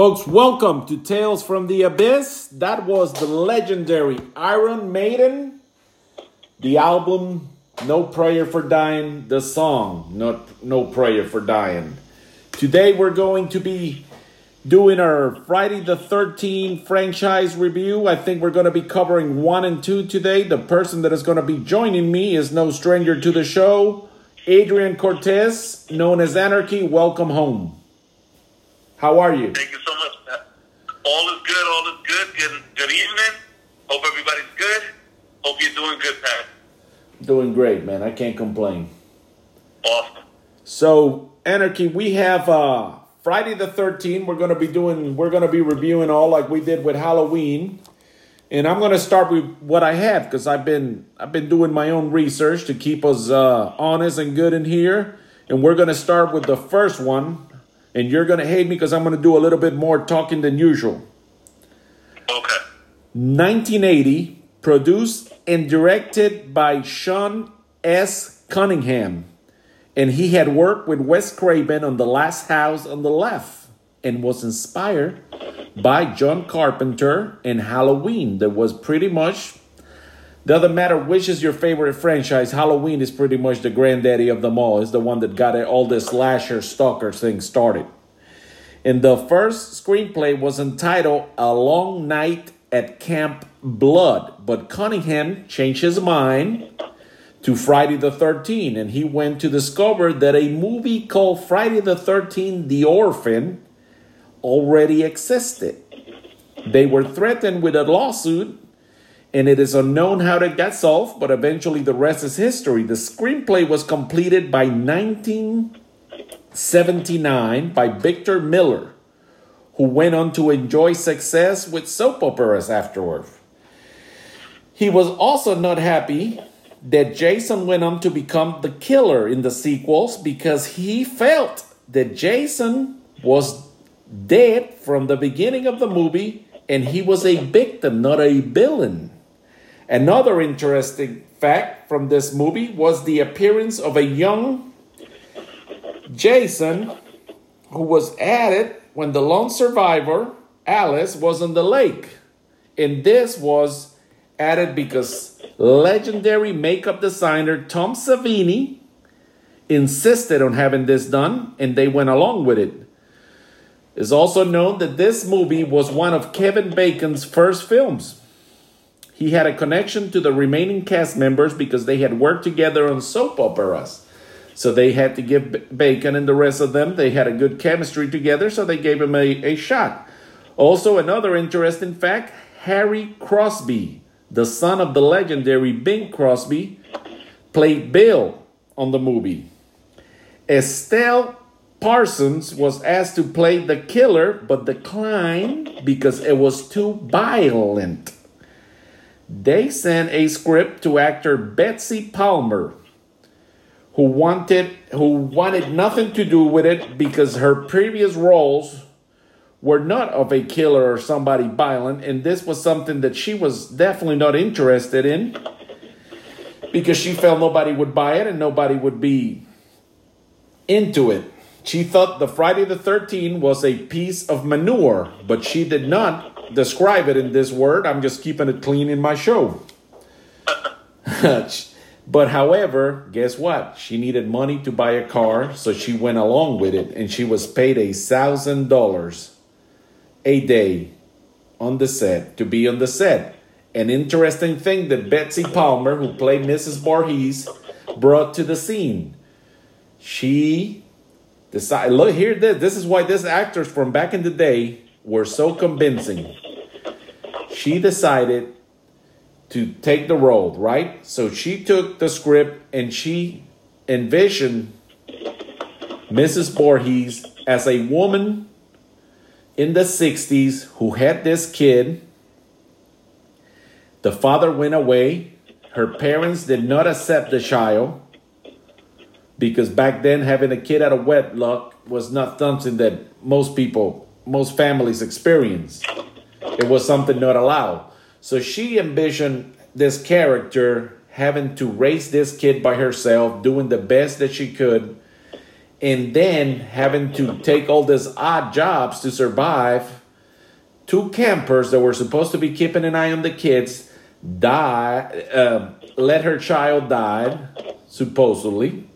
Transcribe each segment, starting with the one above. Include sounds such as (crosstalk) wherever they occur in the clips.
Folks, welcome to Tales from the Abyss. That was the legendary Iron Maiden. The album No Prayer for Dying, the song Not No Prayer for Dying. Today we're going to be doing our Friday the 13th franchise review. I think we're going to be covering 1 and 2 today. The person that is going to be joining me is no stranger to the show, Adrian Cortez, known as Anarchy. Welcome home. How are you? Thank you. All is good. All is good. Good, good evening. Hope everybody's good. Hope you're doing good, Pat. Doing great, man. I can't complain. Awesome. So, Anarchy, we have uh Friday the 13th. We're going to be doing we're going to be reviewing all like we did with Halloween. And I'm going to start with what I have because I've been I've been doing my own research to keep us uh honest and good in here. And we're going to start with the first one. And you're going to hate me because I'm going to do a little bit more talking than usual. Okay. 1980, produced and directed by Sean S. Cunningham. And he had worked with Wes Craven on The Last House on the Left and was inspired by John Carpenter and Halloween. That was pretty much doesn't matter which is your favorite franchise. Halloween is pretty much the granddaddy of them all. It's the one that got all this slasher stalker thing started. And the first screenplay was entitled A Long Night at Camp Blood, but Cunningham changed his mind to Friday the 13th, and he went to discover that a movie called Friday the 13th The Orphan already existed. They were threatened with a lawsuit, and it is unknown how that got solved, but eventually the rest is history. The screenplay was completed by 1979 by Victor Miller, who went on to enjoy success with soap operas afterward. He was also not happy that Jason went on to become the killer in the sequels because he felt that Jason was dead from the beginning of the movie and he was a victim, not a villain. Another interesting fact from this movie was the appearance of a young Jason who was added when the lone survivor, Alice, was on the lake. And this was added because legendary makeup designer Tom Savini insisted on having this done, and they went along with it. It's also known that this movie was one of Kevin Bacon's first films. He had a connection to the remaining cast members because they had worked together on soap operas. So they had to give Bacon and the rest of them, they had a good chemistry together, so they gave him a, a shot. Also, another interesting fact Harry Crosby, the son of the legendary Bing Crosby, played Bill on the movie. Estelle Parsons was asked to play the killer but declined because it was too violent. They sent a script to actor Betsy Palmer, who wanted who wanted nothing to do with it because her previous roles were not of a killer or somebody violent, and this was something that she was definitely not interested in because she felt nobody would buy it and nobody would be into it. She thought the Friday the 13th was a piece of manure, but she did not describe it in this word. I'm just keeping it clean in my show. (laughs) but however, guess what? She needed money to buy a car, so she went along with it, and she was paid a thousand dollars a day on the set to be on the set. An interesting thing that Betsy Palmer, who played Mrs. Voorhees, brought to the scene. She decided, look here, this, this is why these actors from back in the day were so convincing. She decided to take the role, right? So she took the script and she envisioned Mrs. Voorhees as a woman in the 60s who had this kid. The father went away. Her parents did not accept the child because back then having a kid out of wedlock was not something that most people most families experience. It was something not allowed. So she envisioned this character having to raise this kid by herself, doing the best that she could, and then having to take all these odd jobs to survive. Two campers that were supposed to be keeping an eye on the kids die, uh, let her child died, supposedly,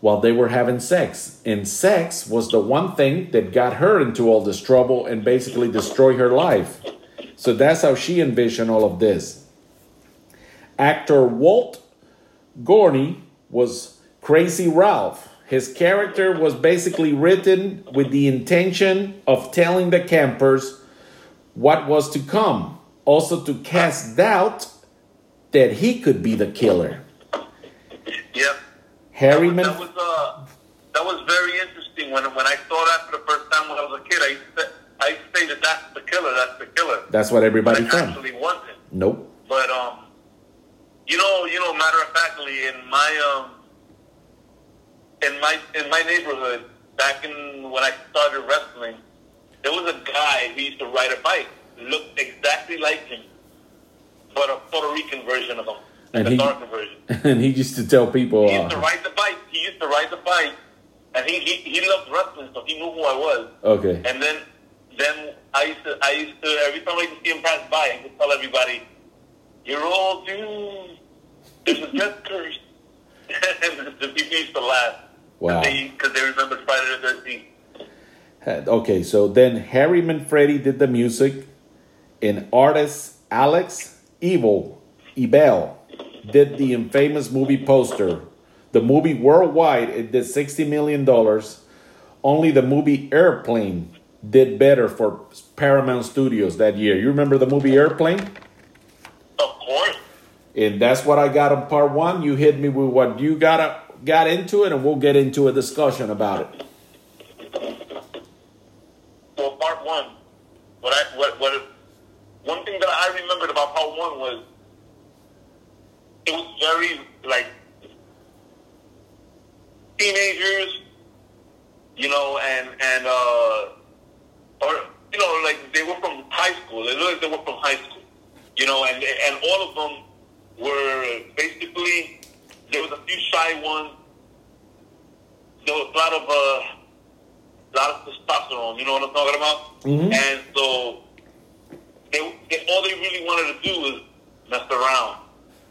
while they were having sex. And sex was the one thing that got her into all this trouble and basically destroyed her life. So that's how she envisioned all of this. Actor Walt Gorney was Crazy Ralph. His character was basically written with the intention of telling the campers what was to come, also to cast doubt that he could be the killer. Yep. Harryman, That was uh, that was very interesting when when I saw that for the first time when I was a kid. I used to, I used that that's the killer. That's the killer. that's what everybody But it thought. actually wasn't. Nope. But um, you know, you know, matter of factly, in my um, in my in my neighborhood, back in when I started wrestling, there was a guy who used to ride a bike, looked exactly like him, but a Puerto Rican version of him, And the he- darker version. (laughs) And he used to tell people, He used to uh, ride the bike. He used to ride the bike, and he he, he loved wrestling, so he knew who I was. okay, And then then I used to I used to every time I used to see him pass by, I would tell everybody, "You're all doomed. There's a death curse." and the people used to laugh. Wow. Because they, remembered Friday the Thirteenth. Okay, so then Harry Manfredini did the music, and artist Alex Evil Ebel did the infamous movie poster. The movie worldwide it did sixty million dollars. Only the movie Airplane did better for Paramount Studios that year. You remember the movie Airplane? Of course. And that's what I got on part one. You hit me with what you got got into it, and we'll get into a discussion about it. Well, part one. What I what what one thing that I remembered about part one was it was very like teenagers, you know, and and uh, or you know, like they were from high school. They looked like they were from high school, you know, and and all of them were basically there was a few shy ones. There was a lot of uh, lot of testosterone. You know what I'm talking about? Mhm. And so they, they all they really wanted to do was mess around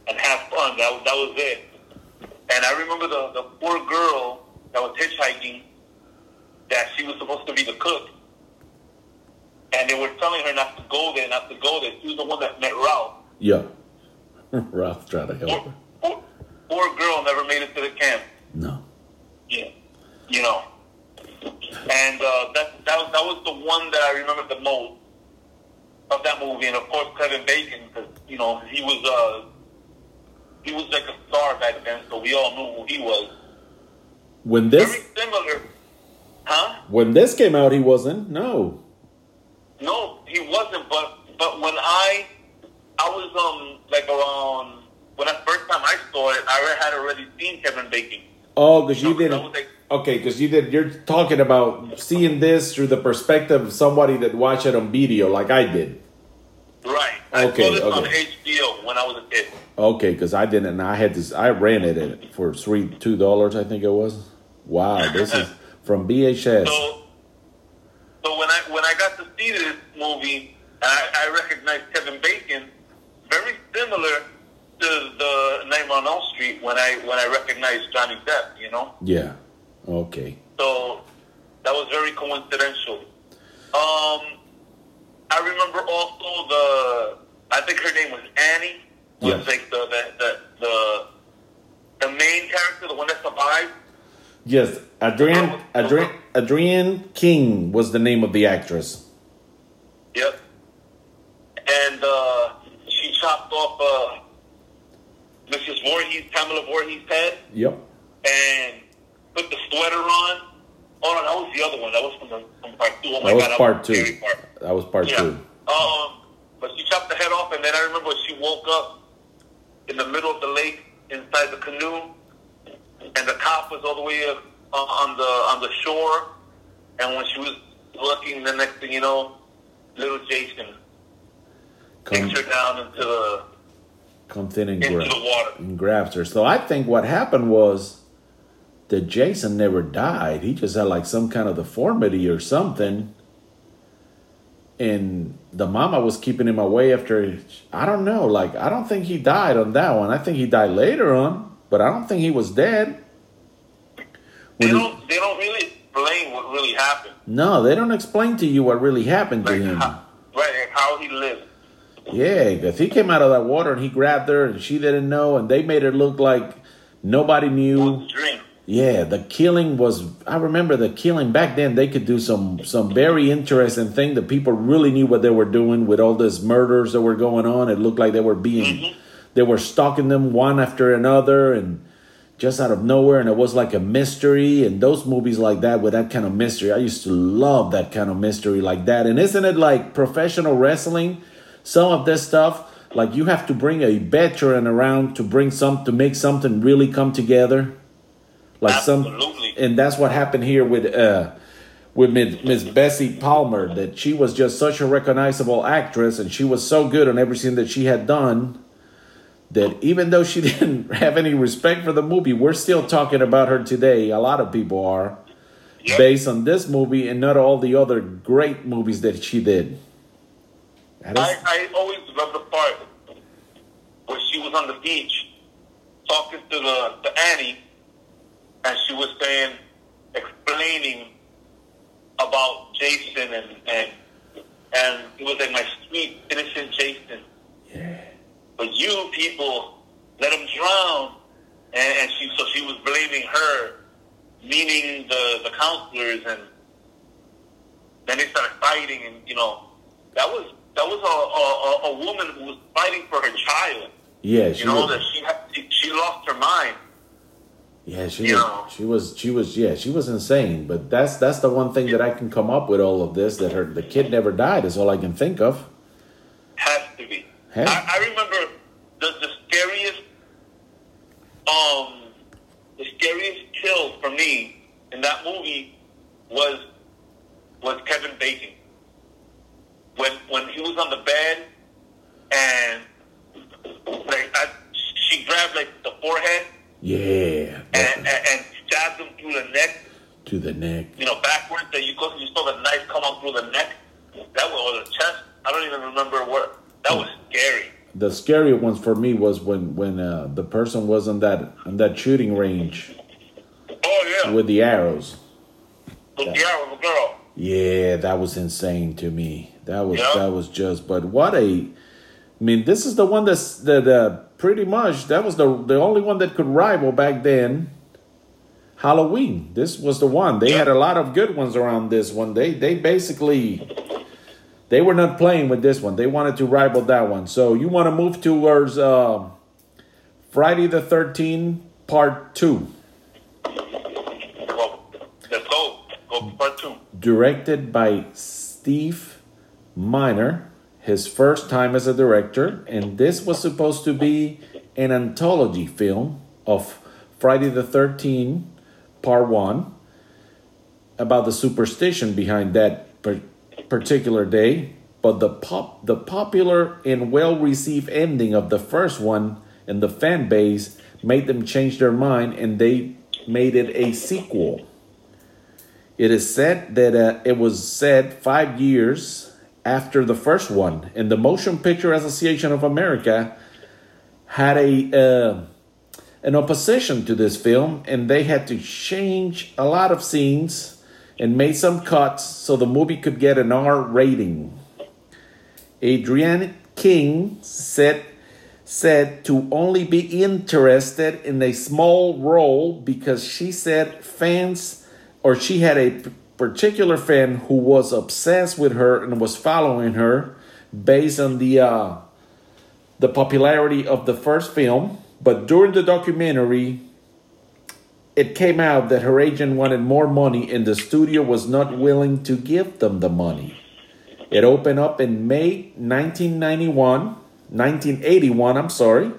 and have fun. That was- that was it. And I remember the the poor girl that was hitchhiking that she was supposed to be the cook. And they were telling her not to go there, not to go there. She was the one that met Ralph. Yeah. (laughs) Ralph tried to help her. Poor, poor, poor girl never made it to the camp. No. Yeah, you know. And uh, that that was, that was the one that I remember the most of that movie, and of course Kevin Bacon, because you know he was uh he was like a star back then, so we all knew who he was. When Very this similar, huh? when this came out, he wasn't. No. No, he wasn't. But but when I I was um like around when the first time I saw it, I had already seen Kevin Bacon. Oh, because you No, that didn't. like- Okay, because you did. You're talking about seeing this through the perspective of somebody that watched it on video, like I did. Right. I Okay, saw this on. HBO when I was a kid. Okay, because I didn't. and I had this. I rented it for three, two dollars. I think it was. Wow, this is from VHS. So, so when I when I got to see this movie, I, I recognized Kevin Bacon, very similar to the Name on Elm Street when I when I recognized Johnny Depp. You know, Yeah. Okay. so that was very coincidental. Um, I remember also the I think her name was Annie. Was Yes. like the the, the the the main character, the one that survived. Yes, Adrian, Adrienne, Adrienne King was the name of the actress. Yep. And uh, she chopped off uh, Mrs. Voorhees, Pamela Voorhees' head, Yep. and put the sweater on. Oh no, that was the other one. That was from, the, from part two. Oh my That was god, part that two. was scary part. That was part Yeah. two. Um, but she chopped the head off, and then I remember she woke up in the middle of the lake inside the canoe, and the cop was all the way up on on the on the shore. And when she was looking. The next thing you know, little Jason Come, takes her down into the comes in and, into the water. and grabs her. So I think what happened was that Jason never died. He just had like some kind of deformity or something. And the mama was keeping him away after. I don't know. Like I don't think he died on that one. I think he died later on, but I don't think he was dead. They he- don't they don't really explain what really happened. no, they don't explain to you what really happened to him. how, right, like how he lived. Yeah, because he came out of that water and he grabbed her and she didn't know, and they made it look like nobody knew. was the dream? Yeah, the killing was. I remember the killing back then. They could do some some very interesting thing The people really knew what they were doing with all these murders that were going on. It looked like they were being, mm-hmm. they were stalking them one after another, and just out of nowhere, and it was like a mystery. And those movies like that with that kind of mystery, I used to love that kind of mystery like that. And isn't it like professional wrestling? Some of this stuff, like you have to bring a veteran around to bring some to make something really come together like Absolutely. some and that's what happened here with uh with Miss Betsy Palmer that she was just such a recognizable actress and she was so good on everything that she had done that even though she (laughs) didn't have any respect for the movie we're still talking about her today a lot of people are Yep. based on this movie and not all the other great movies that she did That is- I, I always love the part where she was on the beach talking to the to Annie, and she was saying, explaining about Jason and and and it was like my sweet innocent Jason. yeah But you people let him drown, and, and she so she was blaming her, meaning the the counselors, and then they started fighting, and you know that was that was a a, a- woman who was fighting for her child. yeah You know was, that she had she, she lost her mind. Yeah, she You was, know. she was she was yeah she was insane. But that's that's the one thing that I can come up with all of this that her the kid never died is all I can think of. Has to be. Has- I, I remember the the scariest um the scariest kill for me in that movie was was Kevin Bacon. When when he was on the bed and like I, she grabbed like the forehead Yeah, and, and, and stabbed him through the neck, to the neck. you know, backwards. That you go, you saw the knife come out through the neck. That was or the chest. I don't even remember what. That was scary. The scary ones for me was when when uh, the person was on that on that shooting range Oh yeah, with the arrows. with the arrow, the girl. Yeah, that was insane to me. That was Yeah. that was just. But what a, I mean, this is the one that's that uh, pretty much that was the the only one that could rival back then. Halloween. This was the one. They had a lot of good ones around this one. They they basically they were not playing with this one. They wanted to rival that one. So you want to move towards uh, Friday the Thirteenth Part Two. Well, let's go. Go part two. directed by Steve Miner, his first time as a director, and this was supposed to be an anthology film of Friday the 13th, part one, about the superstition behind that particular day. But the pop, the popular and well-received ending of the first one and the fan base made them change their mind, and they made it a sequel. It is said that uh, it was said five years after the first one, and the Motion Picture Association of America had a uh, an opposition to this film, and they had to change a lot of scenes and made some cuts so the movie could get an R rating. Adrienne King said said to only be interested in a small role because she said fans or she had a particular fan who was obsessed with her and was following her based on the uh, the popularity of the first film but during the documentary it came out that her agent wanted more money and the studio was not willing to give them the money it opened up in May 1991, 1981, I'm sorry.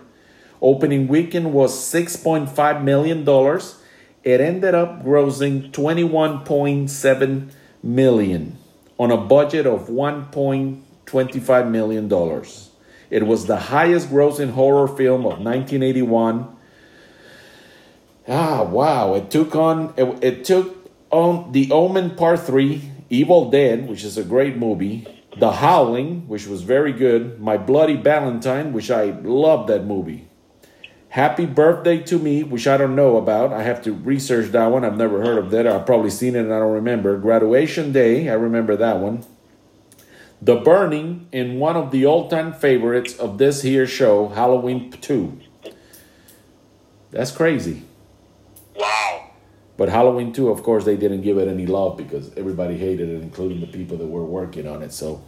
Opening weekend was $6.5 million. It ended up grossing 21.7 million on a budget of 1.25 million dollars. It was the highest grossing horror film of 1981. Ah, wow! It took on it, it took on The Omen Part 3, Evil Dead, which is a great movie, The Howling, which was very good, My Bloody Valentine, which I love that movie. Happy Birthday to Me, which I don't know about. I have to research that one. I've never heard of that. I've probably seen it and I don't remember. Graduation Day, I remember that one. The Burning, in one of the all time favorites of this here show, Halloween 2. That's crazy. Wow. But Halloween 2, of course, they didn't give it any love because everybody hated it, including the people that were working on it. So,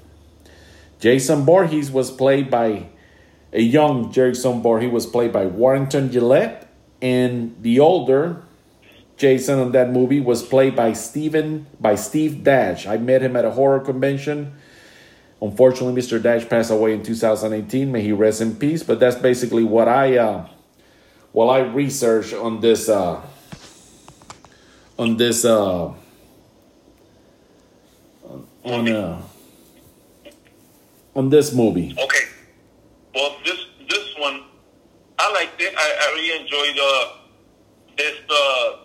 Jason Voorhees was played by a young Voorhees. He was played by Warrington Gillette, and the older Jason in that movie was played by Steven by Steve Dash. I met him at a horror convention. Unfortunately, Mr. Dash passed away in 2018. May he rest in peace. But that's basically what I, uh, well, I researched on this, uh, on this, uh, on, uh, on this movie. Okay. Well, this this one, I it. I, I really enjoyed uh, this uh,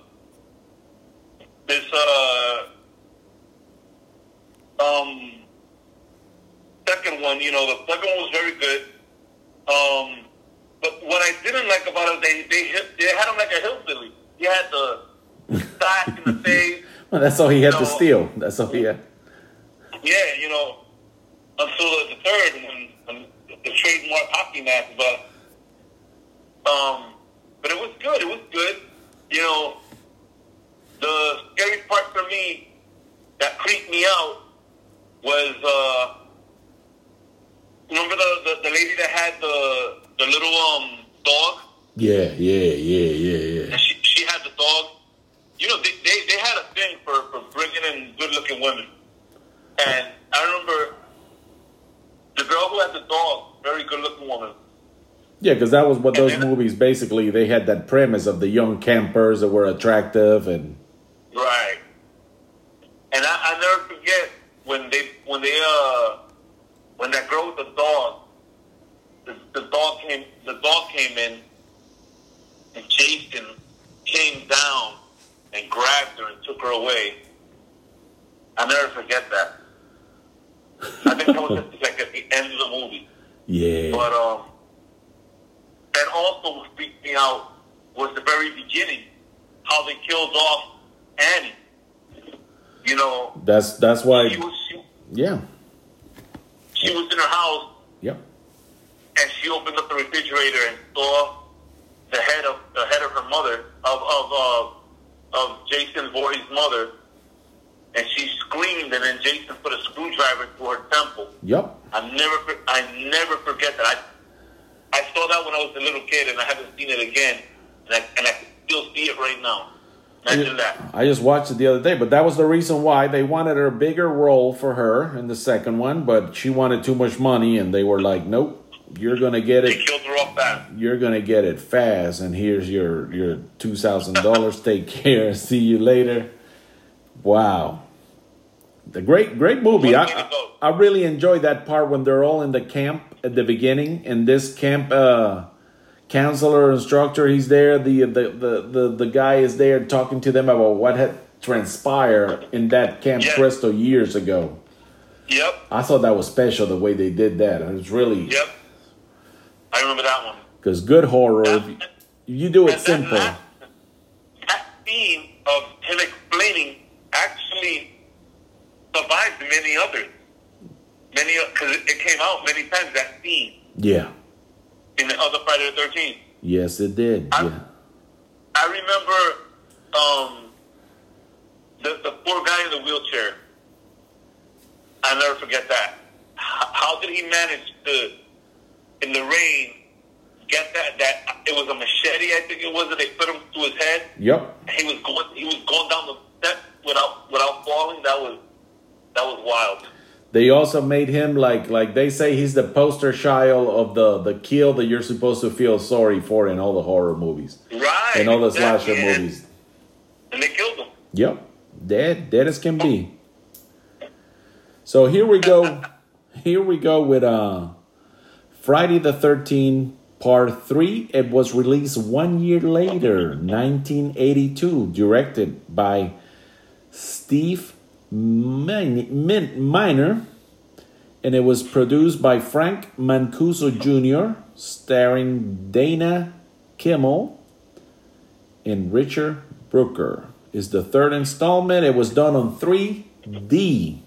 this uh, um second one. You know, the second one was very good. Um, but what I didn't like about it, they they hit, they had him like a hillbilly. He had the (laughs) sack in the face. Well, that's all he had to steal. That's all he had. Yeah, you know, until the third when the trademark hockey mask, but um, but it was good. It was good. You know, the scary part for me that creeped me out was uh, remember the, the the lady that had the the little um dog. Yeah, yeah, yeah, yeah, yeah. And she she had the dog. You know, they they, they had a thing for for bringing in good looking women. And I remember the girl who had the dog, very good looking woman. Yeah, because that was what And those movies basically. They had that premise of the young campers that were attractive, and Right. And I, I never forget when they when they uh when that girl with the dog the, the dog came the dog came in and Jason came down and grabbed her and took her away. I'll never forget that. I think that was just like at the end of the movie. (laughs) yeah, But um, and also what freaked me out was the very beginning, how they killed off Annie. You know, that's that's why. she was she, Yeah, she was in her house yep, and she opened up the refrigerator and saw the head of the head of her mother of of uh, of Jason Voorhees' mother, and she screamed, and then Jason put a screwdriver through her temple. yep. I never, I never forget that. I, I saw that when I was a little kid, and I haven't seen it again, and I, and I can still see it right now. Imagine that. I just watched it the other day, but that was the reason why they wanted a bigger role for her in the second one, but she wanted too much money, and they were like, "Nope, you're gonna get They it. killed her off fast. You're gonna get it fast, and here's your your two thousand dollars. (laughs) Take care. (laughs) See you later." Wow, the great great movie. I, way to go. I I really enjoyed that part when they're all in the camp at the beginning, and this camp uh, counselor instructor he's there. The, the the the the guy is there talking to them about what had transpired in that Camp Yeah. Crystal years ago. Yep, I thought that was special the way they did that. It was really yep. I remember that one. because good horror. If you, do it that- simple. That, that scene of him explaining actually survived many others. Many, because it, came out many times. That scene Yeah. in the other Friday the Thirteenth. Yes, it did. I- Yeah. I remember um, the the poor guy in the wheelchair. I'll never forget that. H- How did he manage to, in the rain, get that? That it was a machete, I think it was, that they put him to his head. Yep. He was going. He was going down the step without without falling. That was that was wild. They also made him like like they say he's the poster child of the the kill that you're supposed to feel sorry for in all the horror movies Right. and all the slasher And- movies. And they killed him. Yep. Dead, dead as can be. So here we go. Here we go with uh Friday the 13th part 3. It was released 1 year later, 1982, directed by Steve Min- Min- Miner and it was produced by Frank Mancuso Jr., starring Dana Kimmel and Richard Brooker. Is the third installment. It was done on 3D.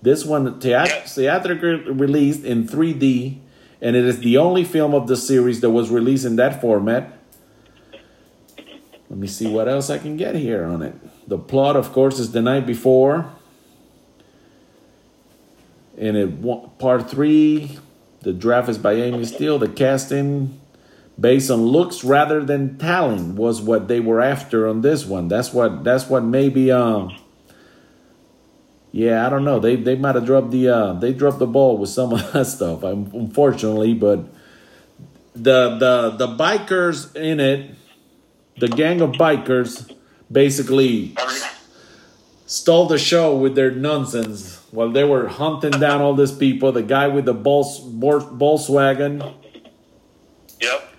This one theat- theatrically released in 3D, and it is the only film of the series that was released in that format. Let me see what else I can get here on it. The plot, of course, is the night before. And it part three, the draft is by Amy Steele. The casting, based on looks rather than talent, was what they were after on this one. That's what that's what maybe um. Yeah, I don't know. They they might have dropped the uh they dropped the ball with some of that (laughs) stuff. Unfortunately, but the the the bikers in it, the gang of bikers, basically stole the show with their nonsense while they were hunting down all these people. The guy with the Vol- Volkswagen. Yep.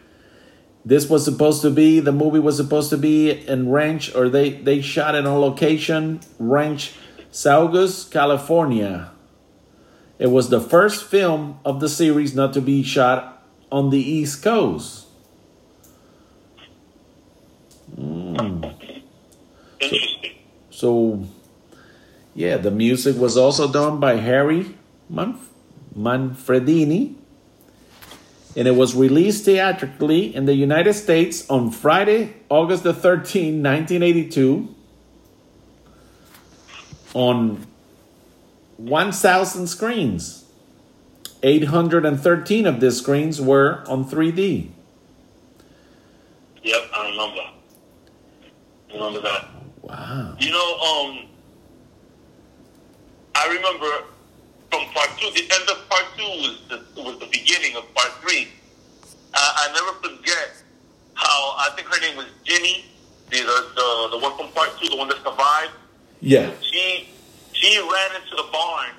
This was supposed to be the movie was supposed to be in Ranch, or they they shot it on location, Ranch Saugus, California. It was the first film of the series not to be shot on the East Coast. Hmm. Interesting. So, yeah, the music was also done by Harry Manf- Manfredini. And it was released theatrically in the United States on Friday, August the 13th, 1982, on 1,000 screens. 813 of these screens were on 3D. Yep, I remember. Remember that. Wow. You know, um, I remember from part two. The end of part two was the was the beginning of part three. I, I never forget how I think her name was Ginny, the the, the one from part two, the one that survived. Yeah. She she ran into the barn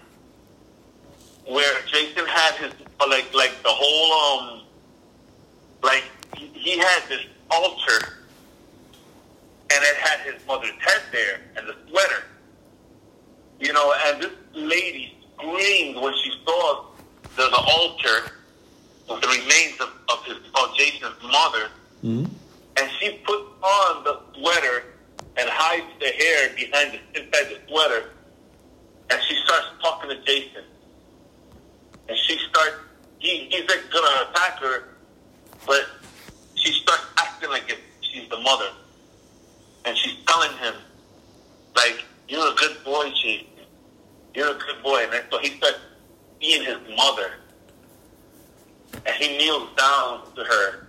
where Jason had his like like the whole um like he, he had this altar and it had his mother's head there and the sweater. You know, and this lady screamed when she saw the, the altar with the remains of, of his of Jason's mother Mhm. and she puts on the sweater and hides the hair behind the inside the sweater, and she starts talking to Jason, and she starts. He, he's like gonna attack her, but she starts acting like if she's the mother, and she's telling him, like, "You're a good boy, Jason. You're a good boy." And so he starts being his mother, and he kneels down to her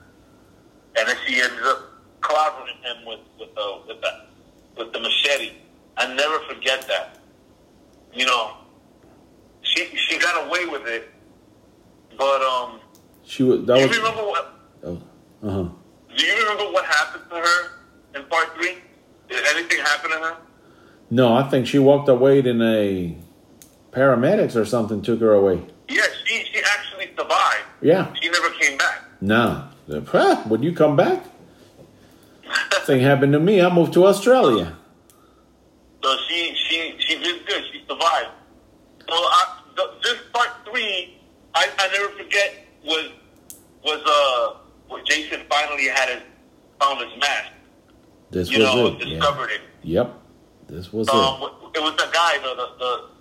and then she ended up clobbering him with with the with the with the machete. I never forget that. You know, she she got away with it, but um, She was. That do you was. remember what? Oh, uh huh. Do you remember what happened to her in part three? Did anything happen to her? No, I think she walked away in a paramedics or something took her away. Yeah, she she actually survived. Yeah. She never came back. No. Huh, Would you come back? (laughs) Thing happened to me. I moved to Australia. So she she she did good. She survived. So I, the, this part three, I, I never forget was was uh where Jason finally had his found his mask. This You was know, it. Yeah. discovered it. Yep. This was Um, it. it was the guy, the the the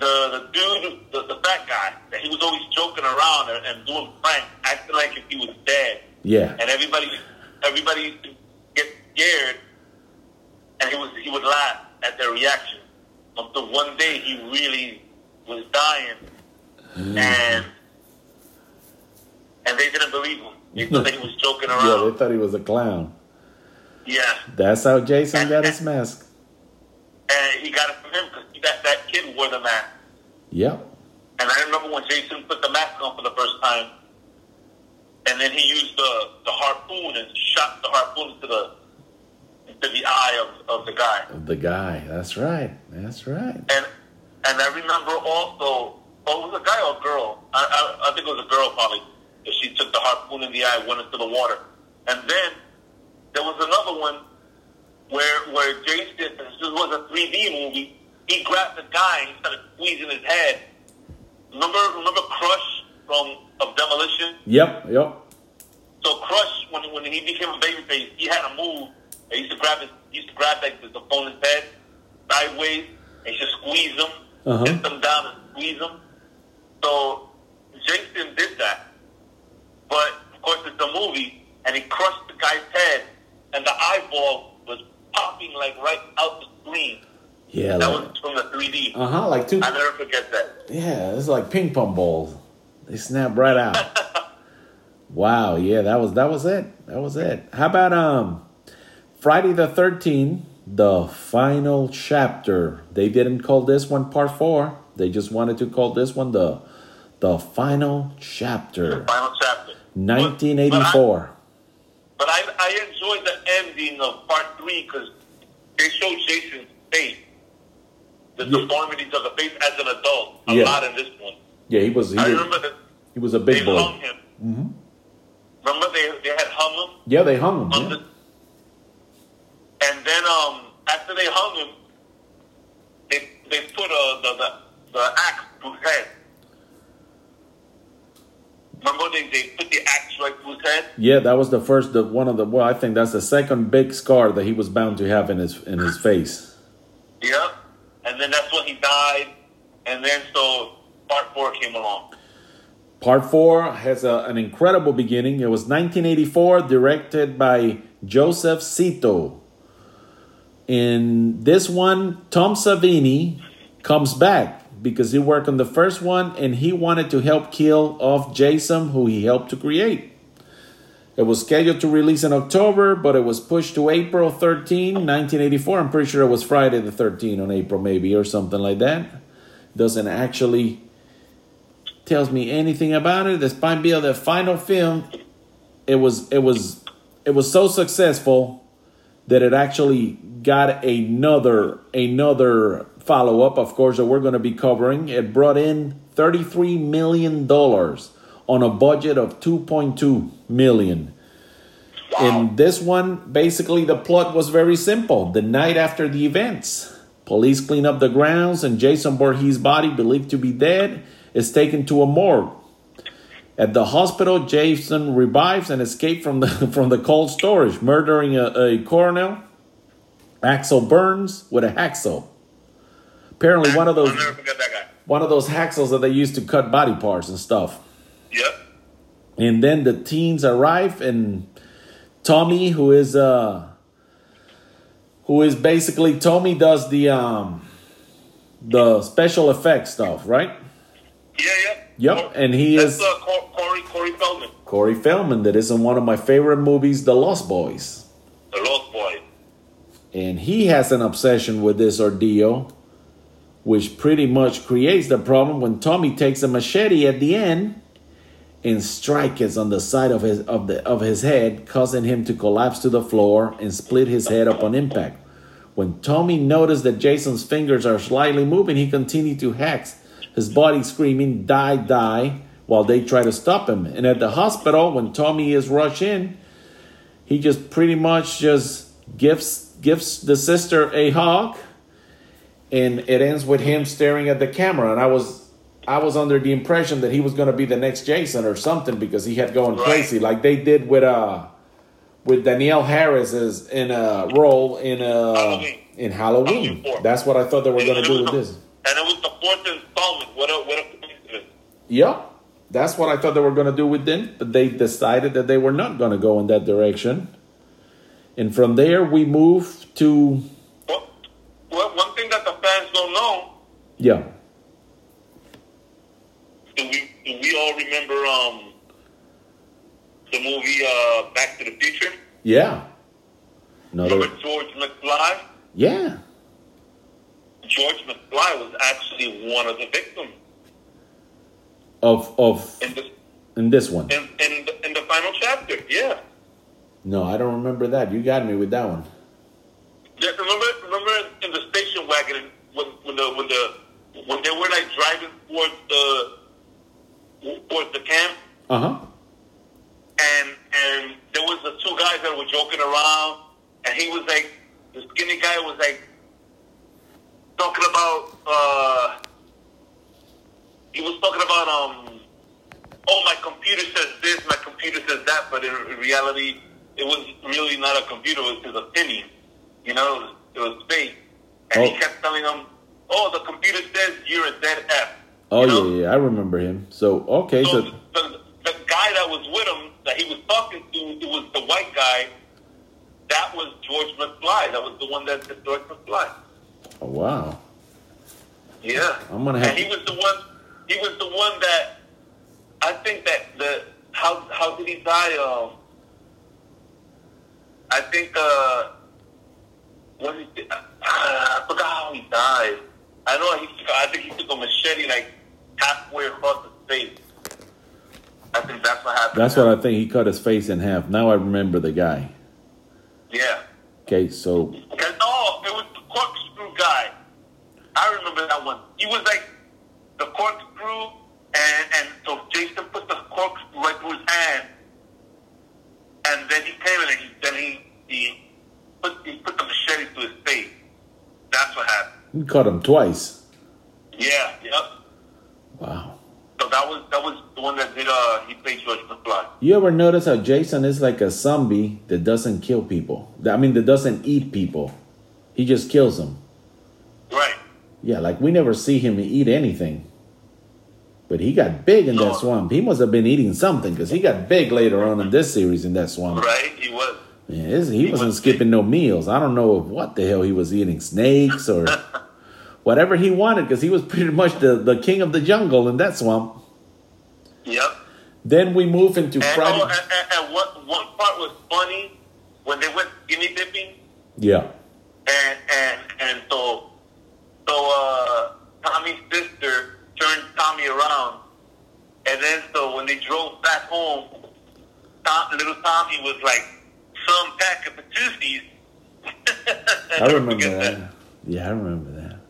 the, the dude, the, the fat guy that he was always joking around and, and doing pranks, acting like if he was dead, Yeah. and everybody everybody used to get scared, and he was he would laugh at their reaction until one day he really was dying, and and they didn't believe him. They (laughs) thought he was joking around. Yeah, they thought he was a clown. Yeah, That's how Jason got his mask. and he got it from him because that that kid wore the mask. Yep. And I remember when Jason put the mask on for the first time, and then he used the, the harpoon and shot the harpoon into the into the eye of, of the guy. The guy. That's right. That's right. And and I remember also, oh, it was a guy or a girl? I, I, I think it was a girl probably. She took the harpoon in the eye, went into the water, and then there was another one where where Jason, this was a 3D movie. He grabbed the guy and started squeezing his head. Remember, remember Crush from of Demolition? Yep, yep. So Crush, when when he became a babyface, he had a move. He used to grab his, he used to grab like his opponent's head sideways and just squeeze him, Uh-huh. sit them down and squeeze him. So Jason did that, but of course it's a movie, and he crushed the guy's head, and the eyeball was popping like right out the screen. Yeah, That like, was from the 3D. uh huh, like two. I never forget that. Yeah, it's like ping pong balls. They snap right out. (laughs) wow, yeah, that was that was it. That was it. How about um Friday the 13th, the final chapter. They didn't call this one part 4. They just wanted to call this one the the final chapter. Final chapter. 1984. But I, I I enjoyed the ending of part three because they showed Jason's face, the Yeah. deformities of the face as an adult, a Yeah. lot in this one. Yeah, he was he I was, remember that he was a they big boy. hung him. Remember they, they had hung him Yeah, they hung him. yeah. the, and then um after they hung him, they they put uh, the the the axe to his head. Remember they, they put the axe right to his head. Yeah, that was the first, the one of the. Well, I think that's the second big scar that he was bound to have in his in his face. Yeah. And then that's when he died. And then so part four came along. Part four has a, an incredible beginning. It was 1984, directed by Joseph Zito. In this one, Tom Savini comes back because he worked on the first one and he wanted to help kill off Jason, who he helped to create. It was scheduled to release in October, but it was pushed to April 13, 1984. I'm pretty sure it was Friday the 13th on April, maybe, or something like that. Doesn't actually tells me anything about it. Despite being the final film, it was it was it was so successful that it actually got another another follow up. Of course, that we're going to be covering. It brought in thirty three million dollars on a budget of two point two million. In this one, basically the plot was very simple. The night after the events, police clean up the grounds and Jason Voorhees' body, believed to be dead, is taken to a morgue. At the hospital, Jason revives and escapes from the (laughs) from the cold storage, murdering a, a coroner, Axel Burns, with a hacksaw. Apparently, one of those I'll never forget that guy. one of those hacksaws that they used to cut body parts and stuff. Yep. And then the teens arrive, and Tommy, who is uh, who is basically Tommy, does the um, the special effects stuff, right? Yeah, yeah. Yep, Cor- and he that's, is- uh, Cor- Corey, Corey Feldman, Corey Feldman, that is in one of my favorite movies, The Lost Boys, the Lost Boy. and he has an obsession with this ordeal, which pretty much creates the problem when Tommy takes a machete at the end and strikes on the side of his of the of his head, causing him to collapse to the floor and split his head upon impact. When Tommy noticed that Jason's fingers are slightly moving, he continued to hack his body, screaming, Die, die, while they try to stop him. And at the hospital, when Tommy is rushed in, he just pretty much just gives gives the sister a hug and it ends with him staring at the camera and i was i was under the impression that he was going to be the next jason or something because he had going Right. crazy like they did with uh with danielle harris as in a role in uh Halloween. in halloween Halloween that's what i thought they were going to do with the- this And it was the fourth installment. What a, what a coincidence. Yep. That's what I thought they were going to do with them, but they decided that they were not going to go in that direction. And from there, we move to, Well, well, one fans don't know, yeah, do we, do we all remember um, the movie uh, Back to the Future? yeah. Another, Remember George McFly? yeah. George McFly was actually one of the victims Of, of, in the, in this one. in, in, the, in the final chapter. Yeah. No, I don't remember that. You got me with that one. Yeah, remember, remember in the when, when the when the when they were like driving towards the towards the camp, Uh huh. and and there was the two guys that were joking around, and he was like, the skinny guy was like talking about, uh, he was talking about, um, oh, my computer says this, my computer says that, but in, in reality, it was really not a computer; it was his opinion. You know, it was fake, and Oh. he kept telling him, oh, the computer says you're a dead F. Oh You know? yeah, yeah, I remember him. So okay, So so the, the guy that was with him, that he was talking to, it was the white guy. That was George McFly. That was the one that did George McFly. oh, wow. Yeah. I'm gonna have And he was the one. He was the one that I think that the how how did he die? Um, I think uh, what he did, uh, I forgot how he died. I know he. I think he took a machete like halfway across his face. I think that's what happened. That's what I think. He cut his face in half. Now I remember the guy. Yeah. Okay, so And, oh, it was the corkscrew guy. I remember that one. He was like the corkscrew, and and so Jason put the corkscrew right through his hand, and then he came in and he, then he he put he put the machete to his face. That's what happened. He cut him twice. Yeah. Yep. Wow. So that was that was the one that did. Uh, he played George McFly. You ever notice how Jason is like a zombie that doesn't kill people? I mean, that doesn't eat people. He just kills them. Right. Yeah, like we never see him eat anything. But he got big in that swamp. He must have been eating something because he got big later on in this series in that swamp. Right. He was. Yeah, he He wasn't was skipping no meals. I don't know what the hell he was eating, snakes or (laughs) whatever he wanted, because he was pretty much the, the king of the jungle in that swamp. Yep. Then we move into And, Friday. oh, and, and, and one, part was funny when they went skinny dipping, yeah, and and and so so uh, Tommy's sister turned Tommy around, and then so when they drove back home, Tom, little Tommy was like some pack of Patusies. (laughs) I remember that. Yeah, I remember that.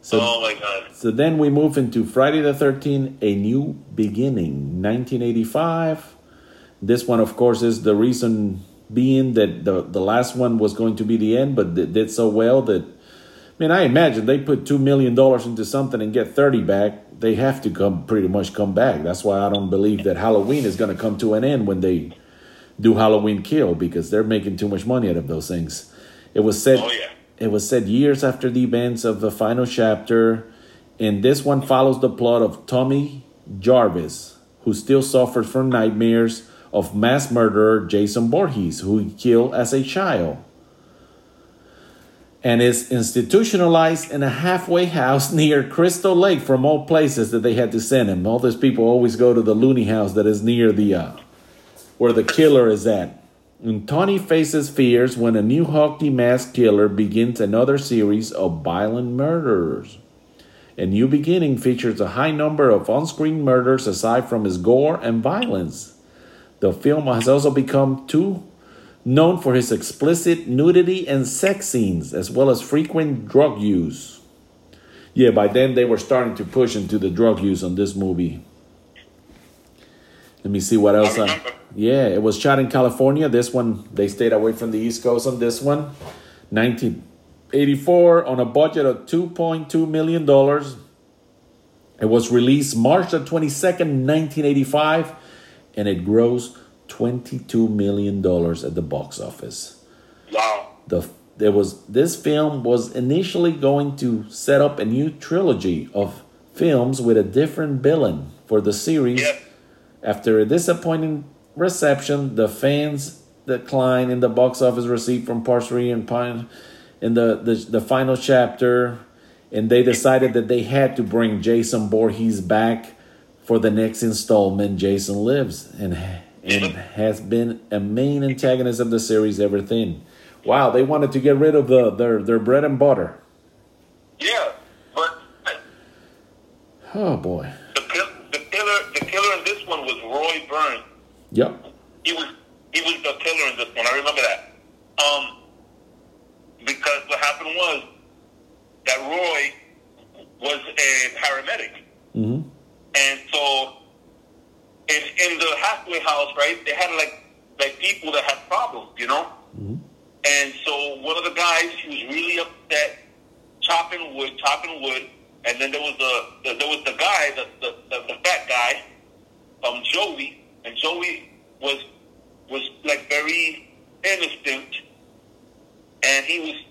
So, oh my god! so then we move into Friday the 13th, A New Beginning, 1985. This one, of course, is the reason being that the, the last one was going to be the end, but it did so well that, I mean, I imagine they put $2 million into something and get 30 back. They have to come pretty much come back. That's why I don't believe that Halloween is going to come to an end when they do Halloween Kill because they're making too much money out of those things. It was said Oh yeah. it was said years after the events of the final chapter, and this one follows the plot of Tommy Jarvis, who still suffers from nightmares of mass murderer Jason Voorhees, who he killed as a child, and is institutionalized in a halfway house (laughs) near Crystal Lake, from all places that they had to send him. All these people always go to the loony house that is near the uh, where the killer is at. And Tony faces fears when a new hockey masked killer begins another series of violent murders. A New Beginning features a high number of on screen murders aside from its gore and violence. The film has also become too known for his explicit nudity and sex scenes, as well as frequent drug use. Yeah, by then they were starting to push into the drug use on this movie. Let me see what else. I, yeah, it was shot in California. This one, they stayed away from the East Coast on this one. 1984 on a budget of $2.2 million. It was released March the 22nd, 1985, and it grossed $22 million at the box office. Wow. The there was this film was initially going to set up a new trilogy of films with a different villain for the series. Yep. After a disappointing reception, the fans decline in the box office receipt from part three and pine in the, the the final chapter, and they decided that they had to bring Jason Voorhees back for the next installment. Jason lives and and has been a main antagonist of the series ever since. Wow, they wanted to get rid of the their their bread and butter. Yeah, but Oh boy. the kill, the killer, the killer in this one was Roy Burns. Yep. He was he was the killer in this one. I remember that. Um, because what happened was that Roy was a paramedic. hmm And so in in the halfway house, right, they had like like people that had problems, you know? Mm-hmm. And so one of the guys, he was really upset, chopping wood, chopping wood, and then there was the, the there was the guy, the, the, the, the fat guy, um, Joey, and Joey was was like very innocent, and he was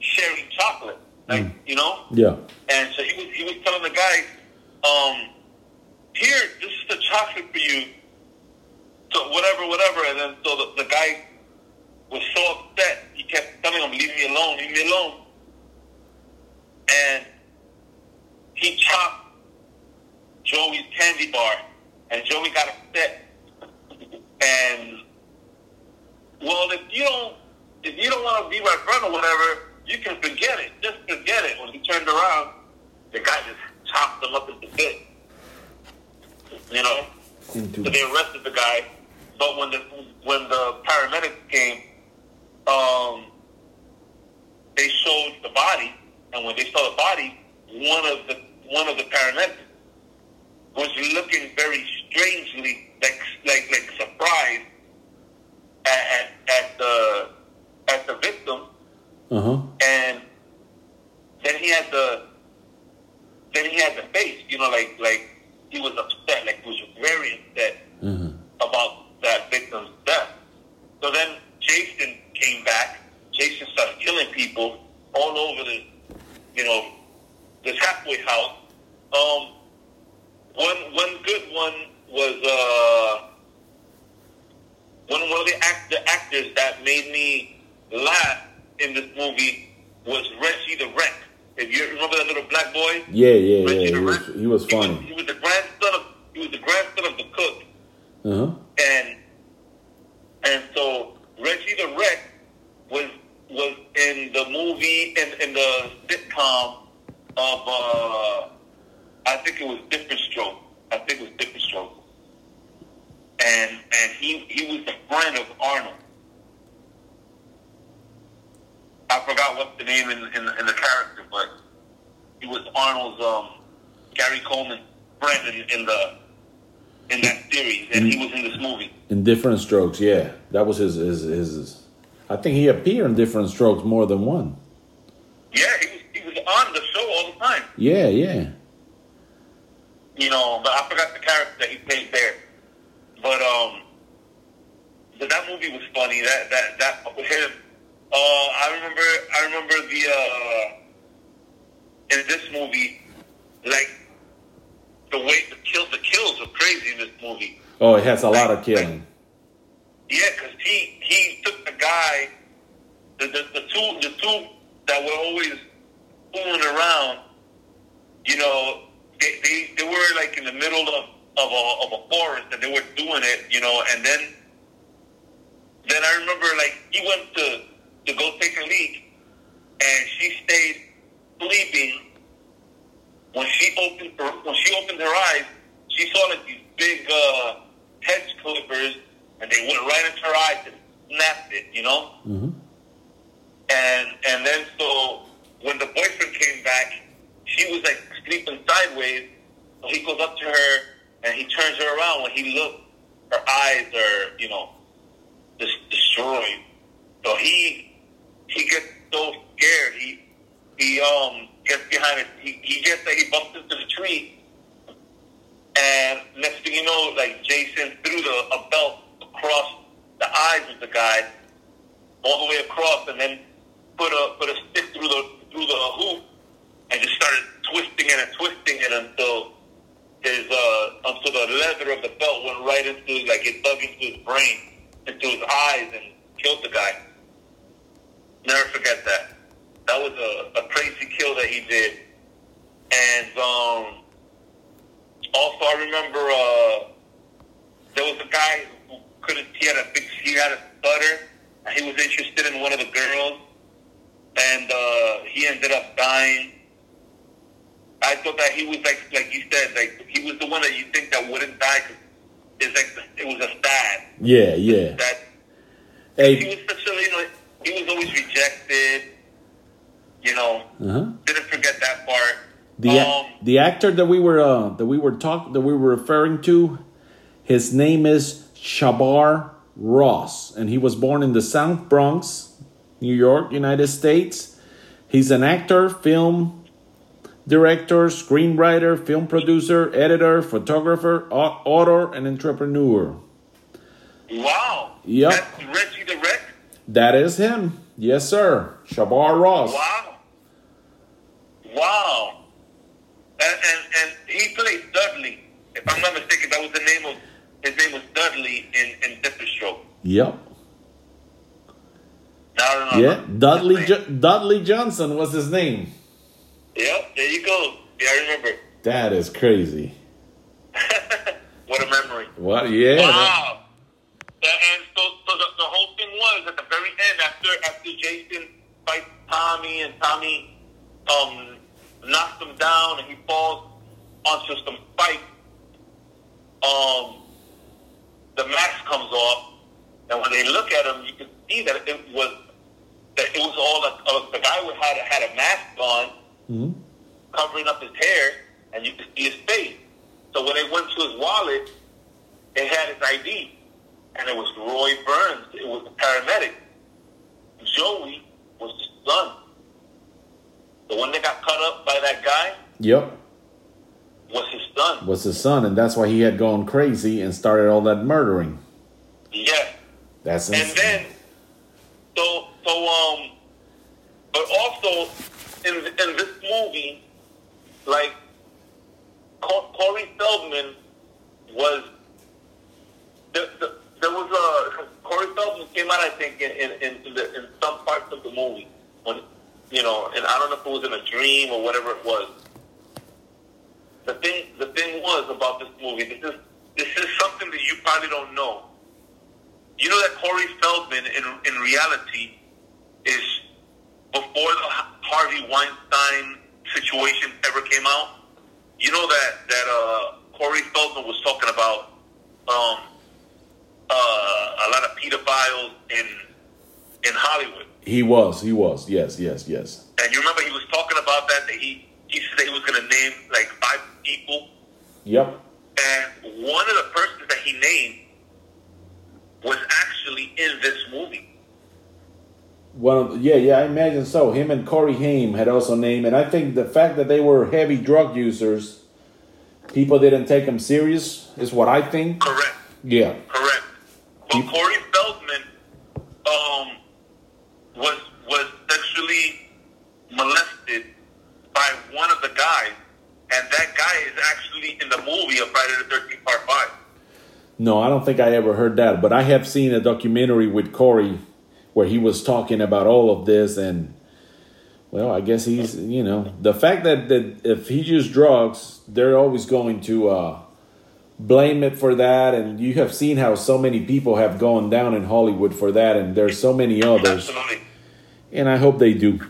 sharing chocolate, like you know. Yeah. And so he was he was telling the guy, um, here, this is the chocolate for you. So whatever, whatever. And then so the, the guy was so upset, he kept telling him, leave me alone, leave me alone. And he chopped Joey's candy bar, and Joey got upset. And well, if you don't, if you don't want to be my friend or whatever, you can forget it. Just forget it. When he turned around, the guy just chopped him up into bits. You know. So they arrested the guy, but when the when the paramedics came, um, they showed the body, and when they saw the body, one of the one of the paramedics was looking very strangely, like like like surprised at at, at the at the victim, uh huh. and then he had the then he had the face, you know, like like he was upset, like he was very upset Uh-huh. about that victim's death. So then Jason came back. Jason started killing people all over the, you know, this halfway house. Um, one one good one was uh, one one of the, act, the actors that made me laugh in this movie was Reggie the Wreck. If you remember that little black boy, Yeah, yeah, Reggie yeah. He was, he was He was, funny. he was the grandson of he was the grandson of the cook Uh huh. and and so Reggie the Wreck was was in the movie in in the sitcom of uh I think it was Different Stroke. I think it was Different Stroke. And and he he was the friend of Arnold. I forgot what the name in in, in the character, but he was Arnold's um Gary Coleman's friend in, in the in that series, and he was in this movie. In different strokes, yeah. That was his, his his I think he appeared in different strokes more than one. Yeah, he was he was on the show all the time. Yeah, yeah. You know, but I forgot the character that he played there. But um, but that movie was funny. That that that with him. Uh, I remember I remember the uh in this movie, like the way the kills the kills were crazy in this movie. Oh, it has a lot of killing. Yeah, because he he took the guy, the, the the two the two that were always fooling around. You know, they they, they were like in the middle of of a of a forest and they were doing it. You know, and then then I remember like he went to to go take a leak, and she stayed sleeping. When she opened her, when she opened her eyes, she saw like these big uh, hedge clippers, and they went right into her eyes and snapped it. You know. hmm And and then so when the boyfriend came back, she was like sleeping sideways. So he goes up to her and he turns her around. When he looks, her eyes are you know just destroyed. So he he gets so scared. He he um gets behind it. He he gets that he bumps into the tree. And next thing you know, like Jason threw the a belt across the eyes of the guy all the way across, and then put a put a stick through the through the hoop, and just started twisting it and twisting it until his uh until the leather of the belt went right into like it dug into his brain, into his eyes, and killed the guy. Never forget that. That was a, a crazy kill that he did, and um. Also, I remember uh, there was a guy couldn't. He had a big. He had a stutter. And he was interested in one of the girls, and uh, he ended up dying. I thought that he was like, like you said, like he was the one that you think that wouldn't die. Cause it's like it was a sad. Yeah, yeah. That he was such a, you know, he was always rejected. You know, uh-huh. didn't forget that part. The Um, the actor that we were uh, that we were talk that we were referring to, his name is Shavar Ross, and he was born in the South Bronx, New York, United States. He's an actor, film director, screenwriter, film producer, editor, photographer, author, and entrepreneur. Wow. Yep. That's Reggie the Wreck? That is him. Yes, sir. Shavar Ross. Wow. Wow. And, and, and he played Dudley. If I'm not mistaken, that was the name of, his name was Dudley in, in Different Stroke. Yep. Don't. Yeah. Dudley jo- Dudley Johnson was his name. Yep, there you go. Yeah, I remember. That is crazy. (laughs) what a memory. What? Yeah. Wow. And, and so, so the, the whole thing was at the very end, after after Jason fights Tommy and Tommy um, knocks him down and he falls onto some spikes, um, the mask comes off, and when they look at him, you can see that it was that it was all a, uh, the guy who had had a mask on Mhm. covering up his hair, and you could see his face. So when they went to his wallet, it had his ID, and it was Roy Burns. It was the paramedic. Joey was his son. The one that got cut up by that guy Yep. Was his son. Was his son, and that's why he had gone crazy and started all that murdering. Yeah. That's And then, so so um, but also in in this movie, like Corey Feldman was the, the, there was a Corey Feldman came out I think in in, in, in, the, in some parts of the movie when you know and I don't know if it was in a dream or whatever it was. The thing the thing was about this movie this is this is something that you probably don't know. You know that Corey Feldman in in reality is before the Harvey Weinstein situation ever came out. You know that that uh, Corey Feldman was talking about um, uh, a lot of pedophiles in in Hollywood, he was. He was. Yes. Yes. Yes. and you remember he was talking about that that he he said he was going to name like people, Yep. and one of the persons that he named was actually in this movie. Well, yeah, yeah, I imagine so. Him and Corey Haim had also named, and I think the fact that they were heavy drug users, people didn't take them serious, is what I think. Correct. Yeah. Correct. But Corey Feldman um, was was sexually molested by one of the guys, and that guy is actually in the movie of Friday the Thirteenth Part Five. No, I don't think I ever heard that, but I have seen a documentary with Corey where he was talking about all of this, and well, I guess he's you know the fact that that if he used drugs, they're always going to uh, blame it for that, and you have seen how so many people have gone down in Hollywood for that, and there's so many others. Absolutely. and I hope they do.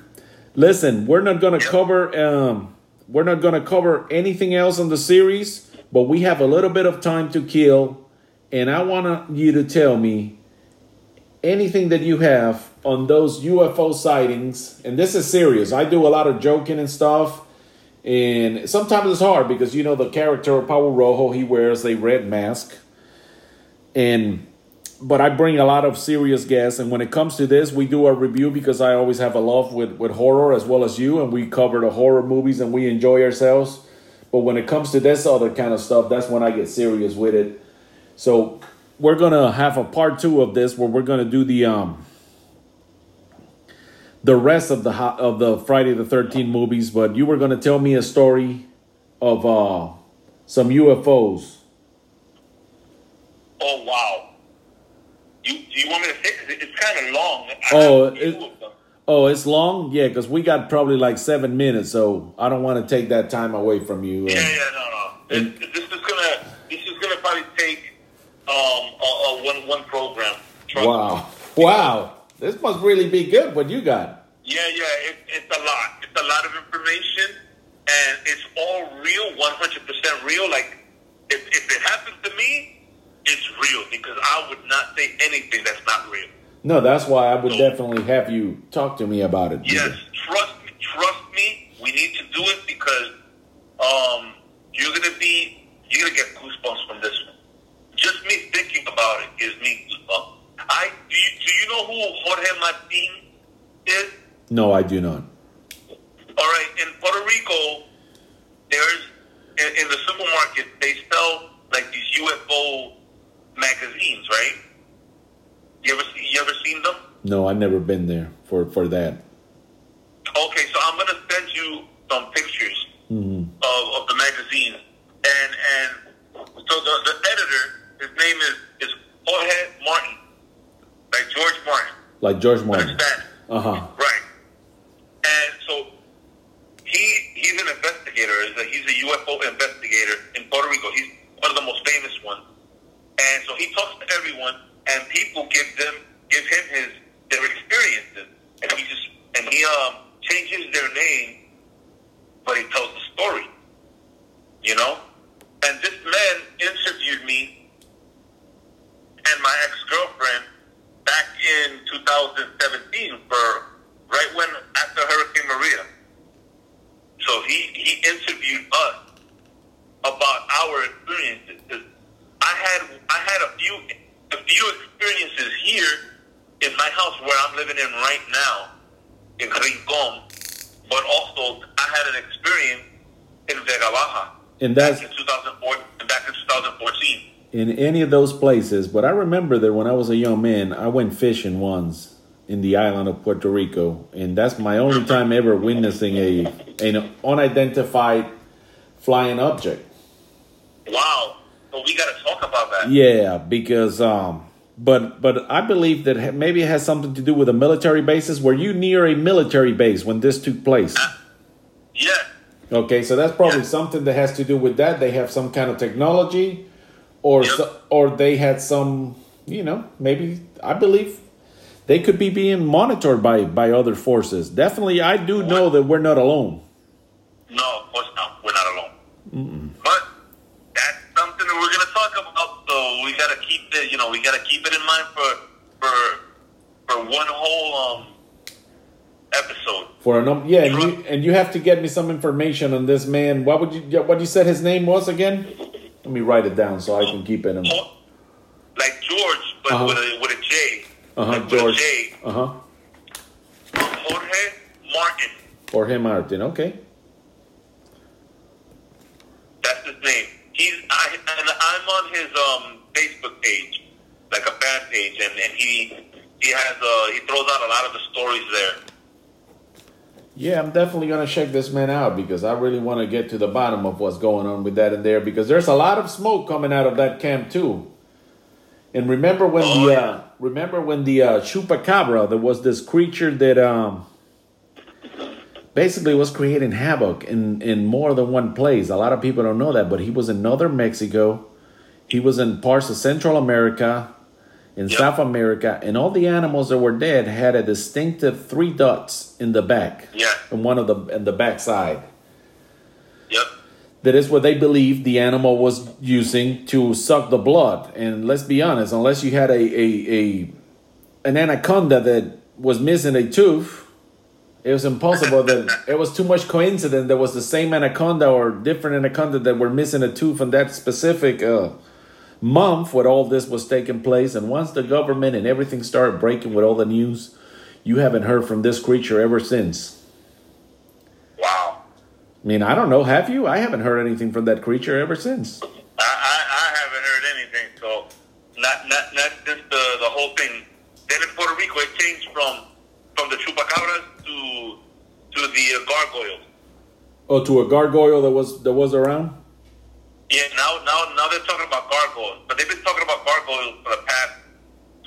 Listen, we're not going to cover um, we're not going to cover anything else on the series, but we have a little bit of time to kill, and I want you to tell me anything that you have on those UFO sightings. And this is serious. I do a lot of joking and stuff, and sometimes it's hard because you know the character of Pablo Rojo he wears a red mask, and but I bring a lot of serious guests, and when it comes to this, we do a review because I always have a love with with horror as well as you, and we cover the horror movies and we enjoy ourselves. But when it comes to this other kind of stuff, that's when I get serious with it. So we're gonna have a part two of this where we're gonna do the um the rest of the of the Friday the Thirteenth movies. But you were gonna tell me a story of uh some UFOs. Oh wow. You do you want me to say? 'cause it- It's kind of long. I Oh, have a few it- Oh, it's long? Yeah, because we got probably like seven minutes, so I don't want to take that time away from you. Yeah, yeah, no, no. This, this is gonna this is gonna probably take um a, a one one program. Trust me. Wow. Wow. This must really be good what you got. Yeah, yeah, it, it's a lot. It's a lot of information, and it's all real, one hundred percent real. Like if if it happens to me, it's real because I would not say anything that's not real. No, that's why I would definitely have you talk to me about it. Yes, trust me, trust me. We need to do it because um, you're gonna be, you're gonna get goosebumps from this one. Just me thinking about it gives me goosebumps. I do you, do you know who Jorge Martin is? No, I do not. All right, in Puerto Rico, there's in, in the supermarket they sell like these UFO magazines, right? You ever see, you ever seen them? No, I've never been there for for that. Okay, so I'm gonna send you some pictures hmm of, of the magazine, and and so the, the editor, his name is is Jorge Martin, like George Martin. Like George Martin. Uh huh. Right. And so he he's an investigator. He's a, he's a UFO investigator in Puerto Rico. He's one of the most famous ones. And so he talks to everyone, and people give them give him his their experiences, and he just and he um changes their name, but he tells the story. You know. And this man interviewed me and my ex girlfriend back in 2017 for right when after Hurricane Maria. So he he interviewed us about our experiences, had I had a few a few experiences here in my house where I'm living in right now in Rincon, but also I had an experience in Vega Baja And that's back in 2004 back in 2014. in any of those places. But I remember that when I was a young man, I went fishing once in the island of Puerto Rico, and that's my only time ever witnessing a an unidentified flying object. Wow. So we got to talk about that. Yeah, because um, but but I believe that maybe it has something to do with a military bases. Were you near a military base when this took place? Yeah. Okay, so that's probably Yeah. something that has to do with that. They have some kind of technology, or Yep. so, or they had some, you know, maybe I believe they could be being monitored by by other forces. Definitely, I do know that we're not alone. No, of course not. We're not alone. But that's something that we're going to talk about. So we got to keep it. You know, we got to keep it in mind for for for one whole um episode. For a num- yeah, and you, and you have to get me some information on this man. What would you what you said his name was again? Let me write it down so I can keep it in. Like George, but Uh-huh. with a with a J. Uh huh, Like George. J. Uh huh. Jorge Martin. Jorge Martin. Okay. That's his name. He's I and I'm on his um page, and, and he he has uh he throws out a lot of the stories there. Yeah, I'm definitely gonna check this man out because I really want to get to the bottom of what's going on with that in there because there's a lot of smoke coming out of that camp too. And remember when Oh, the yeah. uh, remember when the uh, chupacabra there was this creature that um basically was creating havoc in in more than one place. A lot of people don't know that, but he was in northern Mexico. He was in parts of Central America, in Yep. South America, and all the animals that were dead had a distinctive three dots in the back Yeah. and one of the and the backside. Yep. That is what they believed the animal was using to suck the blood. And let's be honest, unless you had a a, a an anaconda that was missing a tooth, it was impossible that (laughs) it was too much coincidence that was the same anaconda or different anaconda that were missing a tooth in that specific uh, month when all this was taking place. And once the government and everything started breaking with all the news, you haven't heard from this creature ever since. Wow. I mean, I don't know. Have you? I haven't heard anything from that creature ever since. I, I, I haven't heard anything, so not not not since the the whole thing. Then in Puerto Rico, it changed from from the chupacabras to to the uh, gargoyles. Oh, to a gargoyle that was that was around. Yeah, now now now they're talking about gargoyles, but they've been talking about gargoyles for the past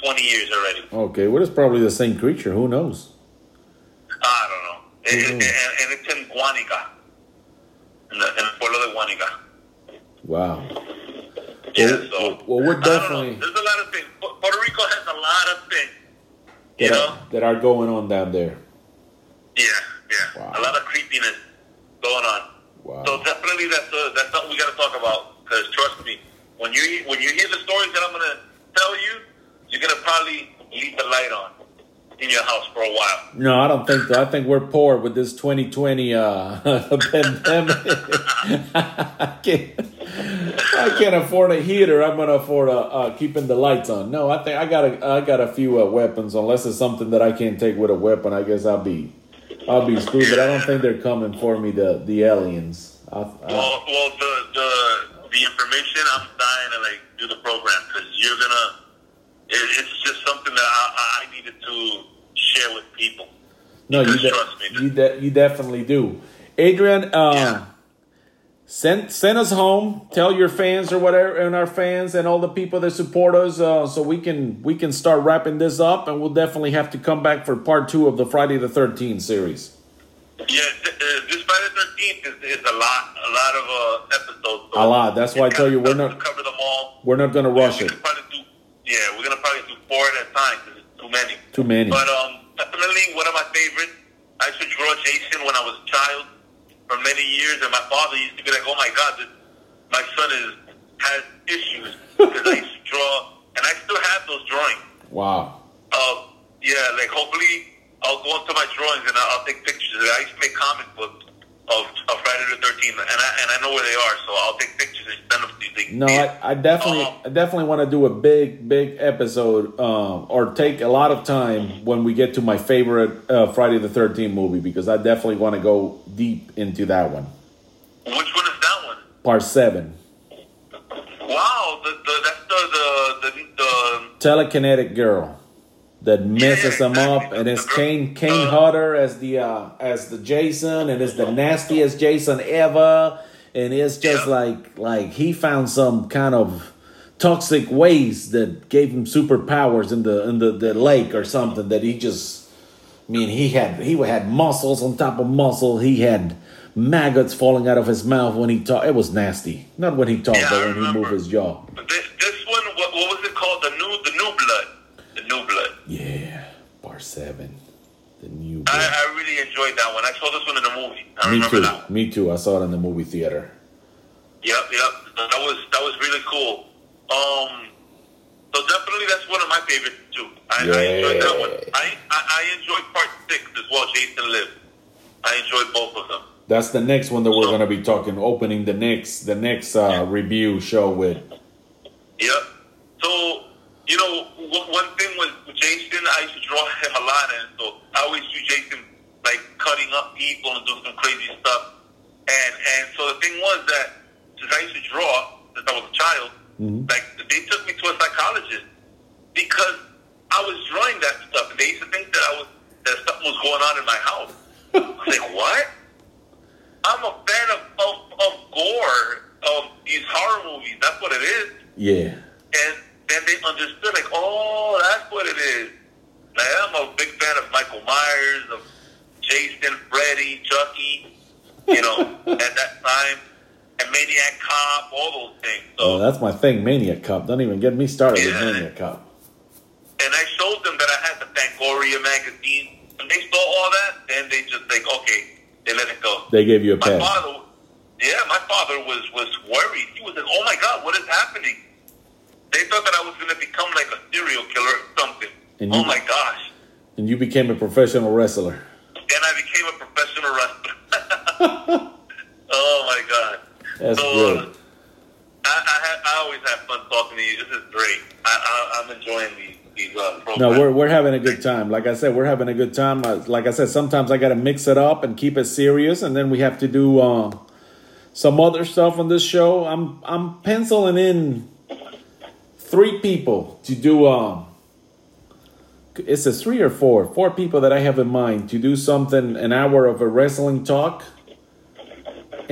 twenty years already. Okay, well, it's probably the same creature. Who knows? I don't know, It- it- Mhm. and, and it's in Guanica, in the in the pueblo de Guanica. Wow. Yeah, Well, so well, we're I don't know. definitely There's a lot of things. Pu- Puerto Rico has a lot of things. You that know. are, that are going on down there. Yeah, yeah. Wow. A lot of creepiness going on. Wow. So definitely that's uh, that's something we got to talk about. Because trust me, when you when you hear the stories that I'm gonna tell you, you're gonna probably leave the light on. in your house for a while. No, I don't think so. I think we're poor with this 2020 uh, (laughs) pandemic. (laughs) I can't. I can't afford a heater. I'm gonna afford uh, uh, keeping the lights on. No, I think I got a I got a few uh, weapons. Unless it's something that I can't take with a weapon, I guess I'll be I'll be screwed. But I don't think they're coming for me. The the aliens. I, I, Well, well, the the the information I'm dying to like do the program because you're gonna. It, it's just something that I, I needed to share with people. no, you de- trust me, you de- you definitely do. Adrian, uh, Yeah. Send send us home. Tell your fans or whatever, and our fans and all the people that support us, uh, so we can we can start wrapping this up, and we'll definitely have to come back for part two of the Friday the Thirteenth series. Yeah, th- this Friday the Thirteenth is, is a lot, a lot of uh, episodes. A lot. That's why I tell you we're not to cover them all. we're not gonna rush we it. do, yeah, we're gonna probably do four at a time because it's too many. Too many. But um, definitely one of my favorites. I used to draw Jason when I was a child for many years, and my father used to be like, "Oh my God, this, my son is has issues," (laughs) because I used to draw, and I still have those drawings. Wow. Uh, yeah, like hopefully I'll go into my drawings and I'll, I'll take pictures. I used to make comic books of, of Friday the Thirteenth, and I and I know where they are, so I'll take pictures and send them to you. No, I. I definitely, Um, I definitely want to do a big, big episode, um, or take a lot of time when we get to my favorite uh, Friday the Thirteenth movie because I definitely want to go deep into that one. which one is that one? Part seven, Wow, the, the that's the the the, the telekinetic girl that messes Yeah, him up, and it's Kane Kane Hodder as the uh, as the Jason, and it's the nastiest Jason ever, and it's just Yeah. like like he found some kind of toxic waste that gave him superpowers in the in the, the lake or something that he just I mean he had he had muscles on top of muscle he had maggots falling out of his mouth when he talked it was nasty not when he talked Yeah, but when he moved his jaw This, this one, what, what was it called? The new, the new blood, the new blood. yeah bar seven the new I, I really enjoyed that one. I saw this one in the movie. I me remember too that. Me too I saw it in the movie theater Yep, yep. That was that was really cool. Um, so definitely that's one of my favorites too. I, I enjoyed that one. I, I I enjoyed part six as well. Jason Live. I enjoyed both of them. That's the next one that we're So- gonna be talking, opening the next the next uh, review show with. Yep. So, you know, one one thing with Jason, I used to draw him a lot, and so I always see Jason like cutting up people and doing some crazy stuff. And and so the thing was that since I used to draw since I was a child, Mhm. like they took me to a psychologist because I was drawing that stuff, and they used to think that I was that something was going on in my house. (laughs) I was like, what? I'm a fan of, of, of gore, of these horror movies. That's what it is. Yeah, And then they understood, like, oh, that's what it is. Like, I'm a big fan of Michael Myers, of Jason, Freddy, Chucky, you know, (laughs) at that time, and Maniac Cop, all those things. So, oh, that's my thing, Maniac Cop. Don't even get me started with Yeah. Maniac Cop. and I showed them that I had the Fangoria magazine. When they saw all that, then they just like, okay, they let it go. They gave you a My pass. father, yeah, my father was was worried. He was like, "Oh my God, what is happening?" They thought that I was going to become like a serial killer or something. And oh you- my gosh! And you became a professional wrestler. And I became a professional wrestler. (laughs) (laughs) oh my God! That's so, good. uh, I, I, have, I always have fun talking to you. This is great. I, I'm enjoying these these uh, programs. No, we're we're having a good time. Like I said, we're having a good time. Uh, Like I said, sometimes I got to mix it up and keep it serious, and then we have to do uh, some other stuff on this show. I'm I'm penciling in three people to do. Um, it says three or four, four people that I have in mind to do something an hour of a wrestling talk.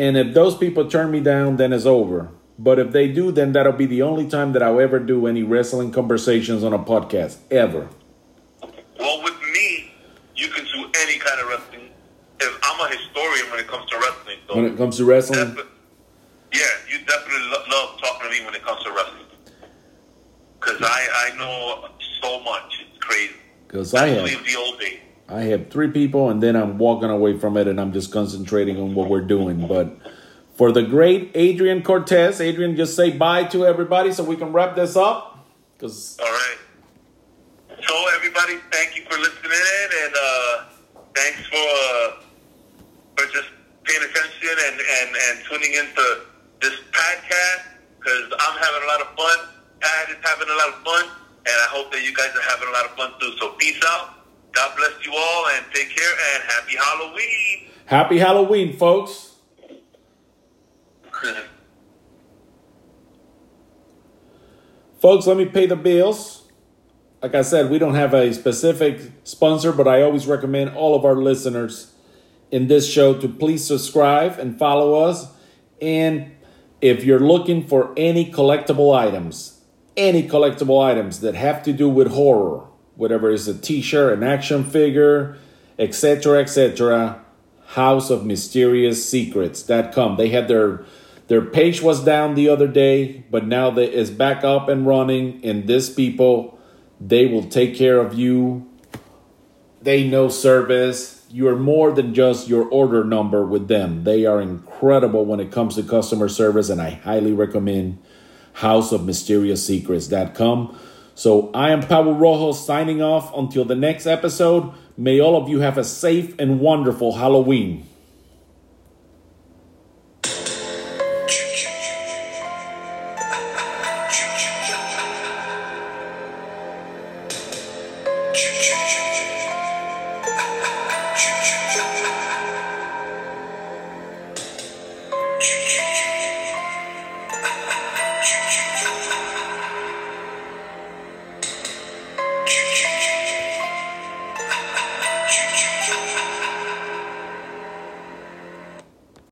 And if those people turn me down, then it's over. But if they do, then that'll be the only time that I'll ever do any wrestling conversations on a podcast ever. Well, with me, you can do any kind of wrestling. If I'm a historian when it comes to wrestling, so When it comes to wrestling, defi- yeah, you definitely lo- love talking to me when it comes to wrestling. Because I, I know so much. It's crazy. because I have the old days. I have three people, and then I'm walking away from it, and I'm just concentrating on what we're doing. But for the great Adrian Cortez, Adrian, just say bye to everybody so we can wrap this up. Because All right. So everybody. Thank you for listening in, and uh, thanks for uh, for just paying attention and, and, and tuning into this podcast because I'm having a lot of fun. Pat is having a lot of fun, and I hope that you guys are having a lot of fun too. So peace out. God bless you all, and take care, and happy Halloween. Happy Halloween, folks. (laughs) Folks, let me pay the bills. Like I said, we don't have a specific sponsor, but I always recommend all of our listeners in this show to please subscribe and follow us. And if you're looking for any collectible items, any collectible items that have to do with horror, whatever is a t-shirt, an action figure, etc., etc., House of Mysterious Secrets.com. They had their their page was down the other day, but now is back up and running. And this people, they will take care of you. They know service. You are more than just your order number with them. They are incredible when it comes to customer service, and I highly recommend House of Mysterious Secrets.com. So I am Pablo Rojo signing off until the next episode. May all of you have a safe and wonderful Halloween.